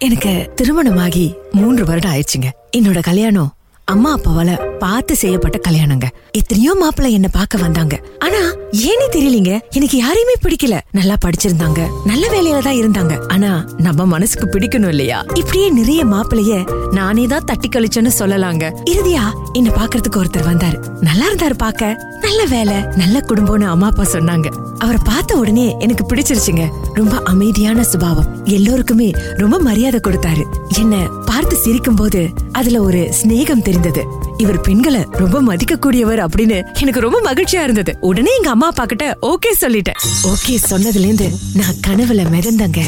எனக்கு திருமணமாகி மூன்று வருடம் ஆயிடுச்சுங்க. என்னோட கல்யாணம் அம்மா அப்பாவால பார்த்து செய்யப்பட்ட கல்யாணங்க. எத்தனையோ மாப்பிள்ளை என்ன பார்க்க வந்தாங்க. ஆனா ஏனே தெரியலீங்க? எனக்கு யாரையுமே பிடிக்கல. நல்லா படிச்சிருந்தாங்க. நல்ல வேலையில தான் இருந்தாங்க. ஆனா நம்ம மனசுக்கு பிடிக்கணும் இல்லையா? இப்படியே நிறைய மாப்பிளைய நானே தான் தட்டி கழிச்சேன்னு சொல்லலாங்க. இறுதியா என்ன பாக்குறதுக்கு ஒருத்தர் வந்தாரு. நல்லா இருந்தாரு பாக்க நல்ல வேலை நல்ல குடும்பம்னு அம்மா அப்பா சொன்னாங்க. அவரை பார்த்த உடனே எனக்கு பிடிச்சிருச்சுங்க. ரொம்ப அமைதியான சுபாவம். எல்லோருக்குமே ரொம்ப மரியாதை கொடுத்தாரு. என்ன பார்த்து சிரிக்கும் போது அதுல ஒரு சிநேகம் தெரிந்தது. இவர் பெண்களை ரொம்ப மதிக்க கூடியவர் அப்படின்னு எனக்கு ரொம்ப மகிழ்ச்சியா இருந்தது. உடனே எங்க அம்மா அப்பா கிட்ட ஓகே சொல்லிட்டேன். ஓகே சொன்னதுல இருந்து நான் கனவுல மிதந்தங்க.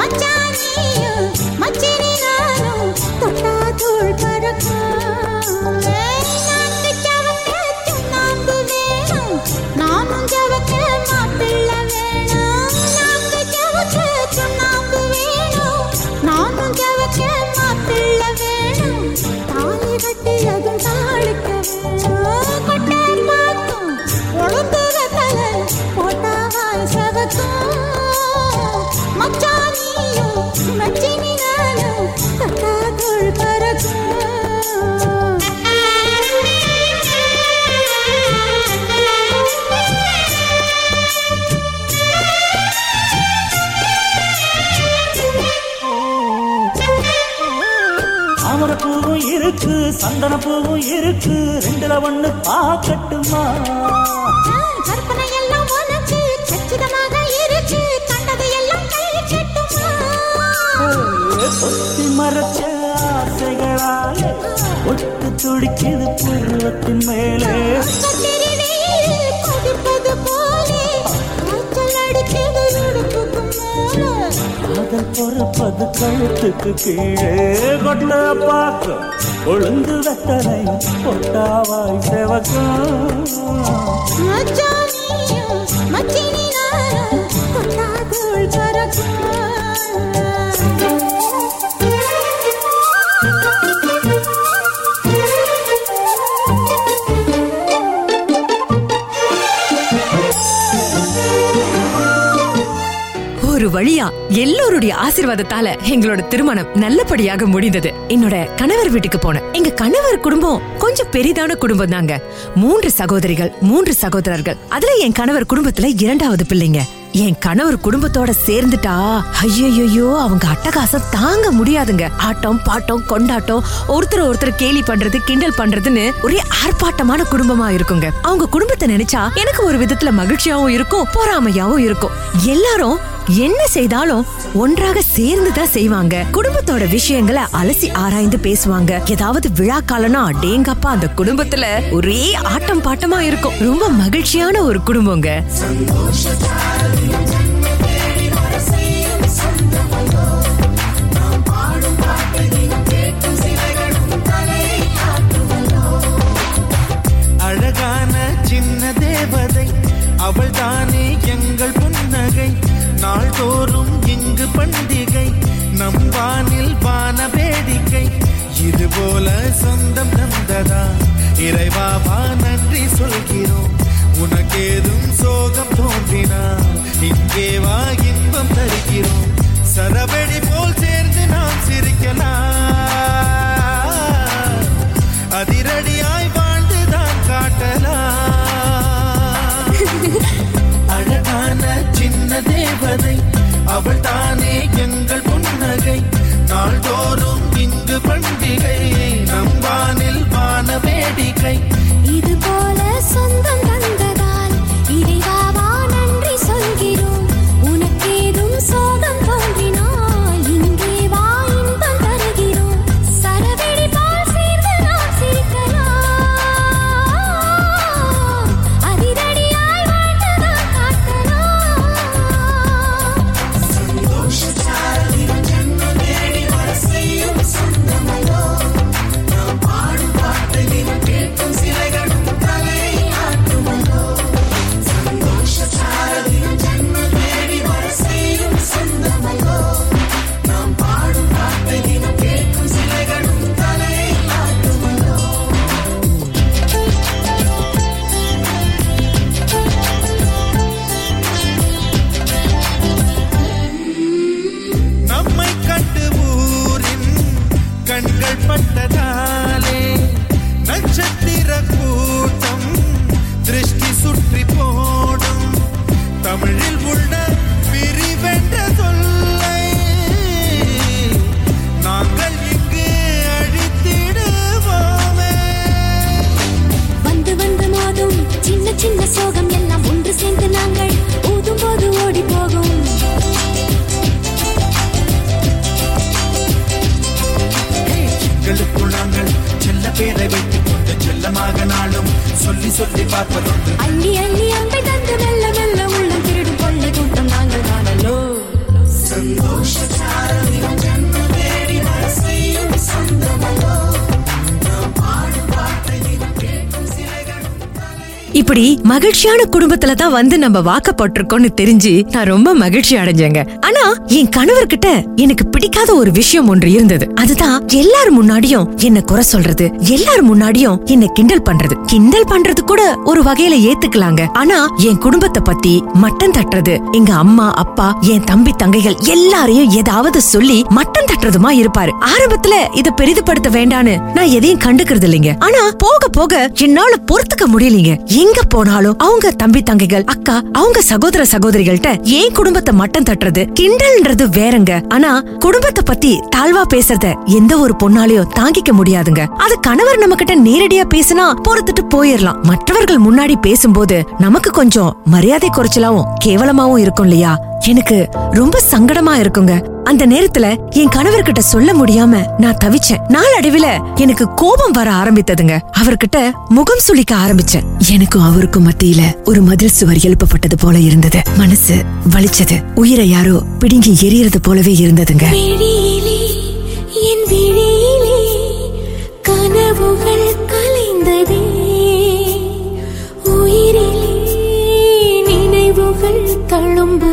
மச்சான் தாளிக்க வேணும் சந்தன பூவும் இருக்கு ரெண்டுல ஒண்ணு பாக்கட்டுமா கற்பனை எல்லாம் உனக்கு கச்சிதமாக இருக்கு கண்டது எல்லாம் கை கட்டுமா? ஒத்தி மறைச்ச ஆசைகளாலே ஒட்டு துடிக்குது பருவத்தின் மேலே. கழுத்துக்கு கீழே கொட்ட பார்க்க கொழுந்து வெத்தனை பொட்டாவாய் ஒரு வழியா எல்லோருடைய ஆசீர்வாதத்தால எங்களோட திருமணம் நல்லபடியாக முடிந்தது. என்னோட கணவர் வீட்டுக்கு போனேன். எங்க கணவர் குடும்பம் கொஞ்சம் பெரிதான குடும்பம் தாங்க. மூன்று சகோதரிகள் மூன்று சகோதரர்கள். அதுல என் கணவர் குடும்பத்துல இரண்டாவது பிள்ளைங்க. என் கணவர் குடும்பத்தோட சேர்ந்துட்டா ஐயோ அவங்க அட்டகாசம் தாங்க முடியாதுங்க. ஆட்டம் பாட்டம் கொண்டாட்டம் ஒருத்தர் ஒருத்தர் கேலி பண்றது கிண்டல் பண்றதுன்னு ஒரே ஆர்ப்பாட்டமான குடும்பமா இருக்குங்க. அவங்க குடும்பத்தை நினைச்சா எனக்கு ஒரு விதத்துல மகிழ்ச்சியாவும் இருக்கும் பொறாமையாவும் இருக்கும். எல்லாரும் என்ன செய்தாலும் ஒன்றாக சேர்ந்து தான் செய்வாங்க. குடும்பத்தோட விஷயங்களை அலசி ஆராய்ந்து பேசுவாங்க. ஏதாவது விழா காலம்னா அடேங்கப்பா அந்த குடும்பத்துல ஒரே ஆட்டம் பாட்டமா இருக்கும். ரொம்ப மகிழ்ச்சியான ஒரு குடும்பங்க. அவள் தானே எங்கள் புன்னகை. நாள்தோறும் இங்கு பண்டிகை. நம் வானில் வான வேடிக்கை. சொல்லி சொல்லி பார்ப்பதுண்டு அள்ளி அள்ளி அம்பை தந்து மெல்ல மெல்ல உள்ளம் திருடும் கொள்ளை கூட்டம் நாங்கள் காணலோ? இப்படி மகிழ்ச்சியான குடும்பத்துல தான் வந்து நம்ம வாக்கப்பட்டிருக்கோம்னு தெரிஞ்சு நான் ரொம்ப மகிழ்ச்சி அடைஞ்சேங்க. ஆனா என் கணவர்கிட்ட எனக்கு பிடிக்காத ஒரு விஷயம் ஒன்று இருந்தது. அதுதான் எல்லார் முன்னாடியும் என்ன குறை சொல்றது எல்லார் முன்னாடியும் என்ன கிண்டல் பண்றது. கிண்டல் பண்றது கூட ஒரு வகையில ஏத்துக்கலாங்க. ஆனா என் குடும்பத்தை பத்தி மட்டம் தட்டுறது எங்க அம்மா அப்பா என் தம்பி தங்கைகள் எல்லாரையும் ஏதாவது சொல்லி மட்டம் தட்டுறதுமா இருப்பாரு. ஆரம்பத்துல இத பெரிதுபடுத்த வேண்டான்னு நான் எதையும் கண்டுக்கிறது இல்லைங்க ஆனா போக போக என்னால பொறுத்துக்க முடியலீங்க. எங்க போனாலும் அவங்க தம்பி தங்கைகள் அக்கா அவங்க சகோதர சகோதரிகள்ட்ட என் குடும்பத்தை மட்டம் தட்டுறது கிண்டல்ன்றது வேறங்க. ஆனா குடும்பத்தை பத்தி தாழ்வா பேசுறத எந்த ஒரு பொண்ணாலையும் தாங்கிக்க முடியாதுங்க. அது கணவர் நம்ம கிட்ட நேரடியா பேசினா பொறுத்துட்டு போயிடலாம் மற்றவர்கள் முன்னாடி பேசும்போது நமக்கு கொஞ்சம் மரியாதை குறைச்சலாவும் கேவலமாவும் இருக்கும் இல்லையா? எனக்கு ரொம்ப சங்கடமா இருக்குங்க. அந்த நேரத்துல என் கணவர்கிட்ட சொல்ல முடியாம நான் தவிச்சேன். நாளடைவில எனக்கு கோபம் வர ஆரம்பித்ததுங்க. அவர்கிட்ட முகம் சுளிக்க ஆரம்பிச்சேன். எனக்கும் அவருக்கும் மத்தியில ஒரு மதில் சுவர் எழுப்பப்பட்டது போல இருந்தது. மனசு வலிச்சது. உயிரை யாரோ பிடுங்கி எரியறது போலவே இருந்ததுங்க. விழியிலே என் விழியிலே கனவுகள் கலைந்ததே. உயிரிலே நினைவுகள் தழும்புதே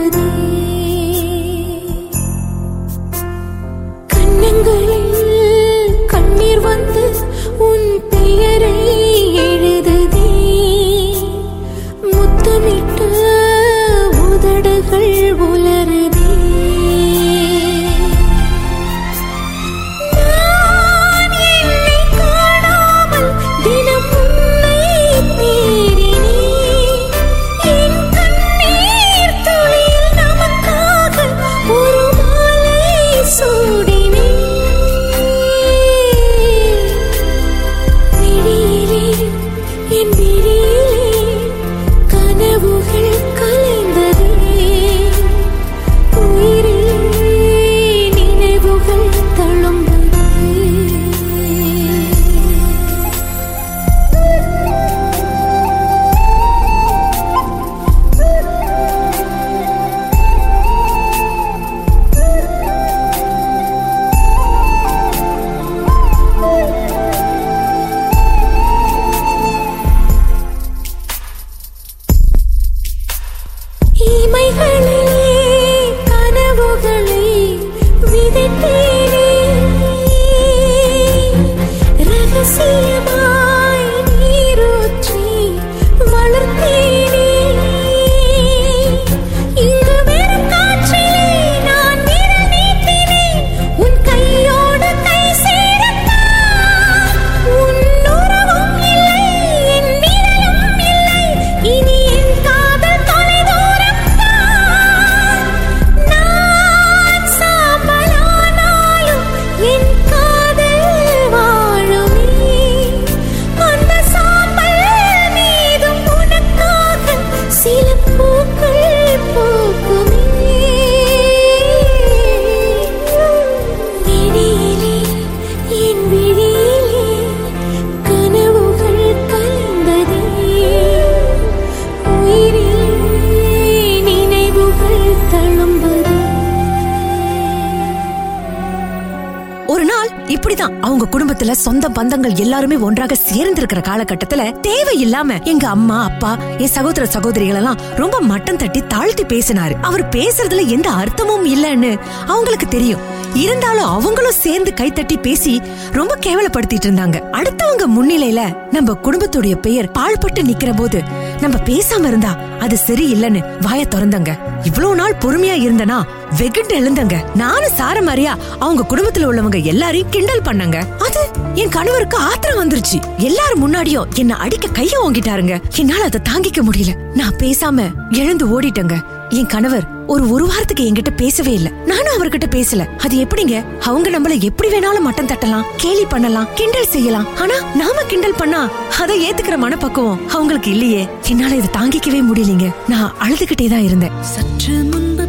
பந்தங்கள் எல்லாருமே ஒன்றாக சேர்ந்திருக்கிற காலகட்டத்துல தேவையில்லாம எங்க அம்மா அப்பா என் சகோதர சகோதரிகள் எல்லாம் ரொம்ப மட்டம் தட்டி தாழ்த்தி பேசினாரு. அவர் பேசுறதுல எந்த அர்த்தமும் இல்லைன்னு அவங்களுக்கு தெரியும். இருந்தாலும் அவங்களும் சேர்ந்து கைத்தட்டி பேசி ரொம்ப கேவலப்படுத்திட்டு இருந்தாங்க. அடுத்தவங்க முன்னிலையில நம்ம குடும்பத்துடைய பெயர் பாழ்பட்டு நிக்கிற போது நம்ம பேசாம இருந்தா அது சரி இல்லன்னு வாய திறந்தங்க. இவ்வளவு நாள் பொறுமையா இருந்தனா வெகுண்டு எழுந்தங்க. நானும் சார மாதிரியா அவங்க குடும்பத்துல உள்ளவங்க எல்லாரையும் கிண்டல் பண்ணங்க. அது என் கணவருக்கு ஆத்திரம் வந்துருச்சு. எல்லாரும் முன்னாடியும் என்ன அடிக்க கைய ஓங்கிட்டாருங்க. என்னால அதை தாங்கிக்க முடியல. நான் பேசாம எழுந்து ஓடிட்டேங்க. என் கணவர் ஒரு ஒரு வாரத்துக்கு என்கிட்ட பேசவே இல்ல. நானும் அவர்கிட்ட பேசல. அது எப்படிங்க? அவங்க நம்மள எப்படி வேணாலும் மட்டம் தட்டலாம் கேலி பண்ணலாம் கிண்டல் செய்யலாம். ஆனா நாம கிண்டல் பண்ணா அதை ஏத்துக்கிற மனப்பக்குவம் அவங்களுக்கு இல்லையே. என்னால இதை தாங்கிக்கவே முடியலீங்க. நான் அழுதுகிட்டே தான் இருந்தேன். சற்று முன்பு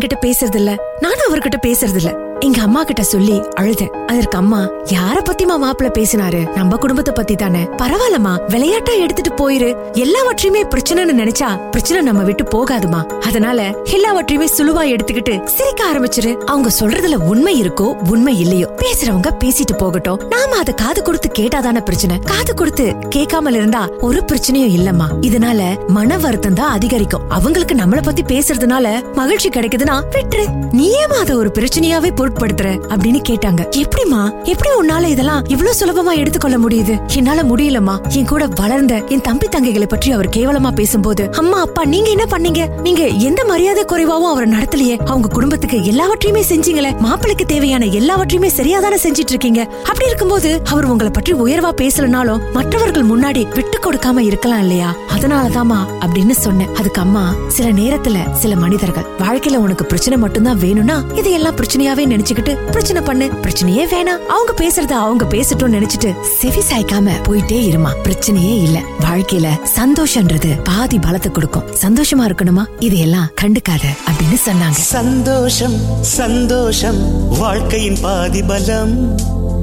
என்கிட்ட பேசுறது இல்ல நானும் அவர்கிட்ட பேசுறது இல்ல எங்க அம்மா கிட்ட சொல்லி அழுதேன். அதற்கு அம்மா யார பத்திமா மாப்பிள்ள பேசினாரு? நம்ம குடும்பத்தை பத்தி தானே? பரவாயில்லம்மா விளையாட்டா எடுத்துட்டு போயிரு. எல்லாவற்றையுமே பிரச்சனைன்னு நினைச்சா பிரச்சனை நம்ம விட்டு போகாதுமா. அதனால எல்லாவற்றையுமே சுழுவா எடுத்துக்கிட்டு சிரிக்க ஆரம்பிச்சிரு. அவங்க சொல்றதுல உண்மை இருக்கோ உண்மை இல்லையோ பேசுறவங்க பேசிட்டு போகட்டும். நாம அதை காது கொடுத்து கேட்டாதானே பிரச்சனை. காது கொடுத்து கேட்காமல் இருந்தா ஒரு பிரச்சனையும் இல்லம்மா. இதனால மன வருத்தம் தான் அதிகரிக்கும். அவங்களுக்கு நம்மள பத்தி பேசுறதுனால மகிழ்ச்சி கிடைக்குதுன்னா விட்டுரு. நீ ஏமா அதை ஒரு பிரச்சனையாவே பொருட்படுத்துற அப்படின்னு கேட்டாங்க. எப்படிமா எப்படி உன்னால இதெல்லாம் இவ்வளவு சுலபமா எடுத்துக்கொள்ள முடியுது? என்னால முடியலமா என் கூட வளர்ந்த என் தம்பி தங்கைகளை பற்றி அவர் கேவலமா பேசும்போது அம்மா அப்பா நீங்க என்ன பண்ணீங்க? நீங்க எந்த மரியாதை குறைவாவும் அவரை நடத்தலையே. அவங்க குடும்பத்துக்கு எல்லாவற்றையுமே செஞ்சீங்களே. மாப்பிளைக்கு தேவையான எல்லாவற்றையுமே சரியாதானே செஞ்சிட்டு இருக்கீங்க அப்படி இருக்கும்போது அவர் உங்களை பற்றி உயர்வா பேசலனாலும் மற்றவர்கள் முன்னாடி விட்டு கொடுக்காம இருக்கலாம் இல்லையா? அதனாலதாம்மா அப்படின்னு சொன்னேன். அதுக்கு அம்மா சில நேரத்துல சில மனிதர்கள் வாழ்க்கையில உனக்கு பிரச்சனை மட்டும்தான் வேணும்னா இதையெல்லாம் பிரச்சனையாவே நினை நினைச்சுக்கிட்டு பிரச்சனை பண்ணு. பிரச்சனையே வேணாம். அவங்க பேசுறத அவங்க பேசட்டும் நினைச்சிட்டு செவி சாய்க்காம போயிட்டே இருமா. பிரச்சனையே இல்ல. வாழ்க்கையில சந்தோஷம்ன்றது பாதி பலத்தை கொடுக்கும். சந்தோஷமா இருக்கணுமா? இதையெல்லாம் கண்டுக்காத அப்படின்னு சொன்னாங்க. சந்தோஷம் சந்தோஷம் வாழ்க்கையின் பாதி பலம்.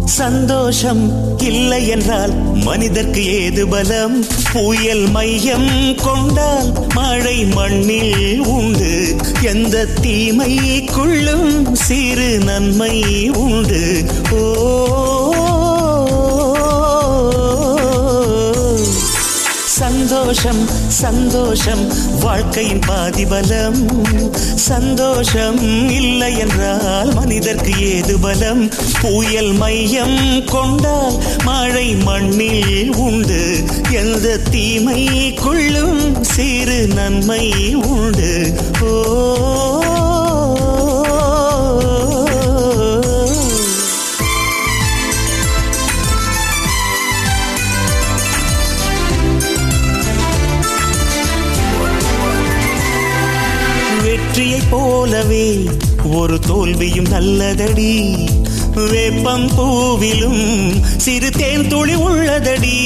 சந்தோஷம் இல்லை என்றால் மனிதர்க்கு ஏது பலம்? புயல் மையம் கொண்டால் மழை மண்ணில் உண்டு. எந்த தீமைக்குள்ளும் சிறு நன்மை உண்டு? ஓ. சந்தோஷம் சந்தோஷம் வாழ்க்கையின் பாதிபலம். சந்தோஷம் இல்லை என்றால் மனிதர்க்கு ஏது பலம்? புயல் மையம் கொண்டால் மழை மண்ணில் உண்டு. எந்த தீமைக்குள்ளும் சிறு நன்மை உண்டு. வெற்றியை போலவே ஒரு தோல்வியும் நல்லதடி. வேப்பம் பூவிலும் சிறு தேன் துளி உள்ளதடி.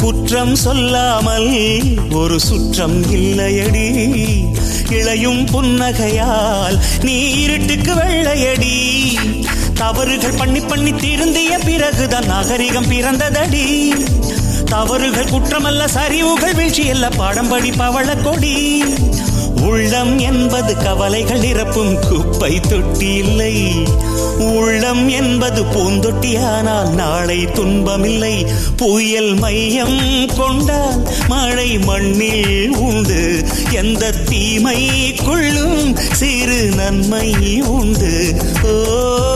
குற்றம் சொல்லாமல் ஒரு சுற்றம் இல்லையடி. இளையும் புன்னகையால் நீ இருட்டுக்கு வெள்ளையடி. தவறுகள் பண்ணி பண்ணி திருந்திய பிறகுதான் நாகரிகம் பிறந்ததடி. தவறுகள் குற்றமல்ல சரிவுகள் வீழ்ச்சி அல்ல பாடம்படி பவள கொடி. உள்ளம் என்பது கவலைகள் நிரப்பும் குப்பை தொட்டி இல்லை. உள்ளம் என்பது பூந்தொட்டியானால் நாளை துன்பமில்லை. புயல் மையம் கொண்டால் மழை மண்ணில் உண்டு. எந்த தீமை கொள்ளும் சிறு நன்மை உண்டு. ஓ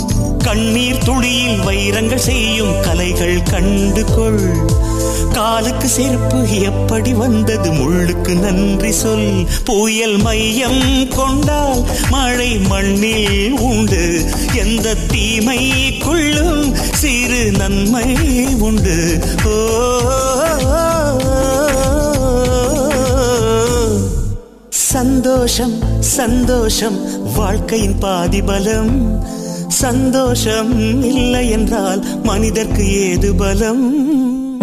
கண்ணீர் துளியில் வைரங்கள் செய்யும் கலைகள் கண்டு கொள் காலுக்கு செருப்பு எப்படி வந்தது முள்ளுக்கு நன்றி சொல். புயல் மையம் கொண்டால் மழை மண்ணில் உண்டு. எந்த தீமைக்குள்ளும் சிறு நன்மை உண்டு. ஓ. சந்தோஷம் சந்தோஷம் வாழ்க்கையின் பாதிபலம். சந்தோஷம் இல்லை என்றால் மனிதர்க்கு ஏது பலம்?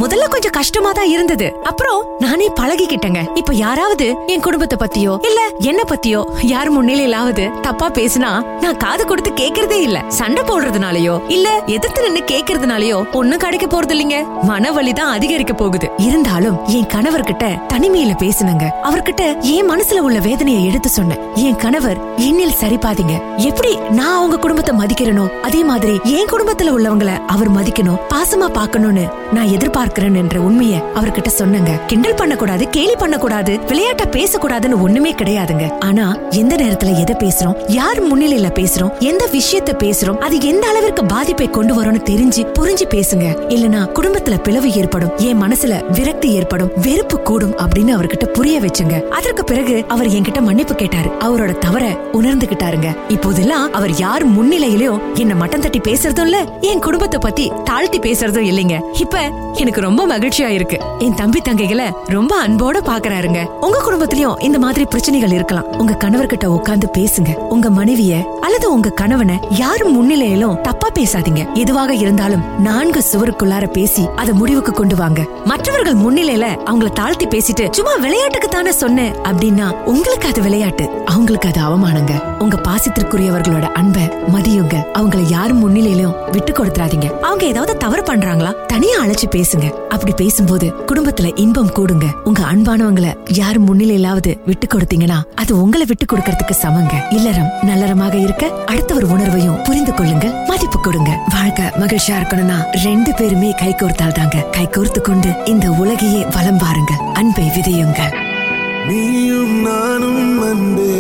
முதல்ல கொஞ்சம் கஷ்டமா தான் இருந்தது. அப்புறம் நானே பழகிக்கிட்டேங்க. இப்ப யாராவது என் குடும்பத்தை பத்தியோ இல்ல என்ன பத்தியோ யார் முன்னிலையிலாவது தப்பா பேசினா நான் காது கொடுத்து கேக்குறதே இல்ல. சண்டை போடுறதுனாலயோ இல்ல எதிர்த்து நின்னு கேக்குறதுனாலயோ ஒண்ணும் கிடைக்க போறது இல்லைங்க மன வலிதான் அதிகரிக்க போகுது. இருந்தாலும் என் கணவர்கிட்ட தனிமையில பேசினங்க. அவர்கிட்ட என் மனசுல உள்ள வேதனையை எடுத்து சொன்னேன். என் கணவர் என்னில் சரிபாதிங்க. எப்படி நான் அவங்க குடும்பத்தை மதிக்கிறனோ அதே மாதிரி என் குடும்பத்துல உள்ளவங்கள அவர் மதிக்கணும் பாசமா பாக்கணும்னு நான் எதிர்பார்க்கிறேன் என்ற உண்மையை அவர்கிட்ட சொன்னங்க. கிண்டல் பண்ணக்கூடாது கேலி பண்ணக்கூடாது விளையாட்டா பேசக்கூடாதுன்னு ஒண்ணுமே கிடையாதுங்க. ஆனா எந்த நேரத்துல எதை பேசுறோம் யார் முன்னிலையில பேசுறோம் எந்த விஷயத்த பேசுறோம் அது எந்த அளவிற்கு பாதிப்பை கொண்டு வரும்னு தெரிஞ்சு புரிஞ்சு பேசுங்க. இல்லனா குடும்பத்துல பிளவு ஏற்படும் என் மனசுல விரக்தி ஏற்படும் வெறுப்பு கூடும் அப்படின்னு அவர்கிட்ட புரிய வச்சுங்க. அதற்கு பிறகு அவர் என்கிட்ட மன்னிப்பு கேட்டாரு. அவரோட தவற உணர்ந்துகிட்டாருங்க. இப்போதெல்லாம் அவர் யார் முன்னிலையிலயும் என்ன மட்டம் தட்டி பேசுறதும் இல்ல என் குடும்பத்தை பத்தி தாழ்த்தி பேசுறதும் இல்லைங்க. இப்ப எனக்கு ரொம்ப மகிழ்ச்சியா இருக்கு என் தம்பி தங்கைகளை ரொம்ப அன்போட பாக்குறாருங்க உங்க குடும்பத்திலயும் இந்த மாதிரி பிரச்சனைகள் இருக்கலாம். உங்க கணவர்கிட்ட உட்கார்ந்து பேசுங்க. உங்க மனைவிய அல்லது உங்க கணவனை யார் முன்னிலையிலும் தப்பா பேசாதீங்க. எதுவாக இருந்தாலும் நான்கு சுவருக்குள்ளார பேசி அதை முடிவுக்கு கொண்டு வாங்க. மற்றவர்கள் முன்னிலையில அவங்கள தாழ்த்தி பேசிட்டு சும்மா விளையாட்டுக்கு தானே சொன்னேன் அப்படின்னா உங்களுக்கு அது விளையாட்டு. அவங்களுக்கு அது அவமானங்க. உங்க பாசத்திற்குரியவர்களோட அன்பை மதியுங்க. அவங்கள யார் முன்னிலையிலும் விட்டு கொடுத்துறாதீங்க. அவங்க ஏதாவது தவறு பண்றாங்களா? தனியா அழைச்சு பேசுங்க. அப்படி பேசும்போது குடும்பத்துல இன்பம் கூடுங்க. உங்க அன்பானவங்களை யார் முன்னிலையிலாவது விட்டு கொடுத்தீங்கன்னா அது உங்களை விட்டு கொடுக்கறதுக்கு சமங்க. இல்லறம் நல்லறமாக இருக்க அடுத்த ஒரு உணர்வையும் புரிந்து கொள்ளுங்க மதிப்பு கொடுங்க. வாழ்க்கை மகிழ்ச்சியா இருக்கணும்னா ரெண்டு பேருமே கை கோர்த்தால் தாங்க கை கோர்த்து கொண்டு இந்த உலகையே வலம் பாருங்கள் அன்பை விதையுங்கள். நீயும் நானும் அன்பே.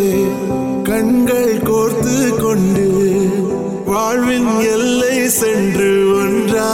கண்கள் கோர்த்து கொண்டு வாழ்வின் எல்லை சென்று ஒன்றா.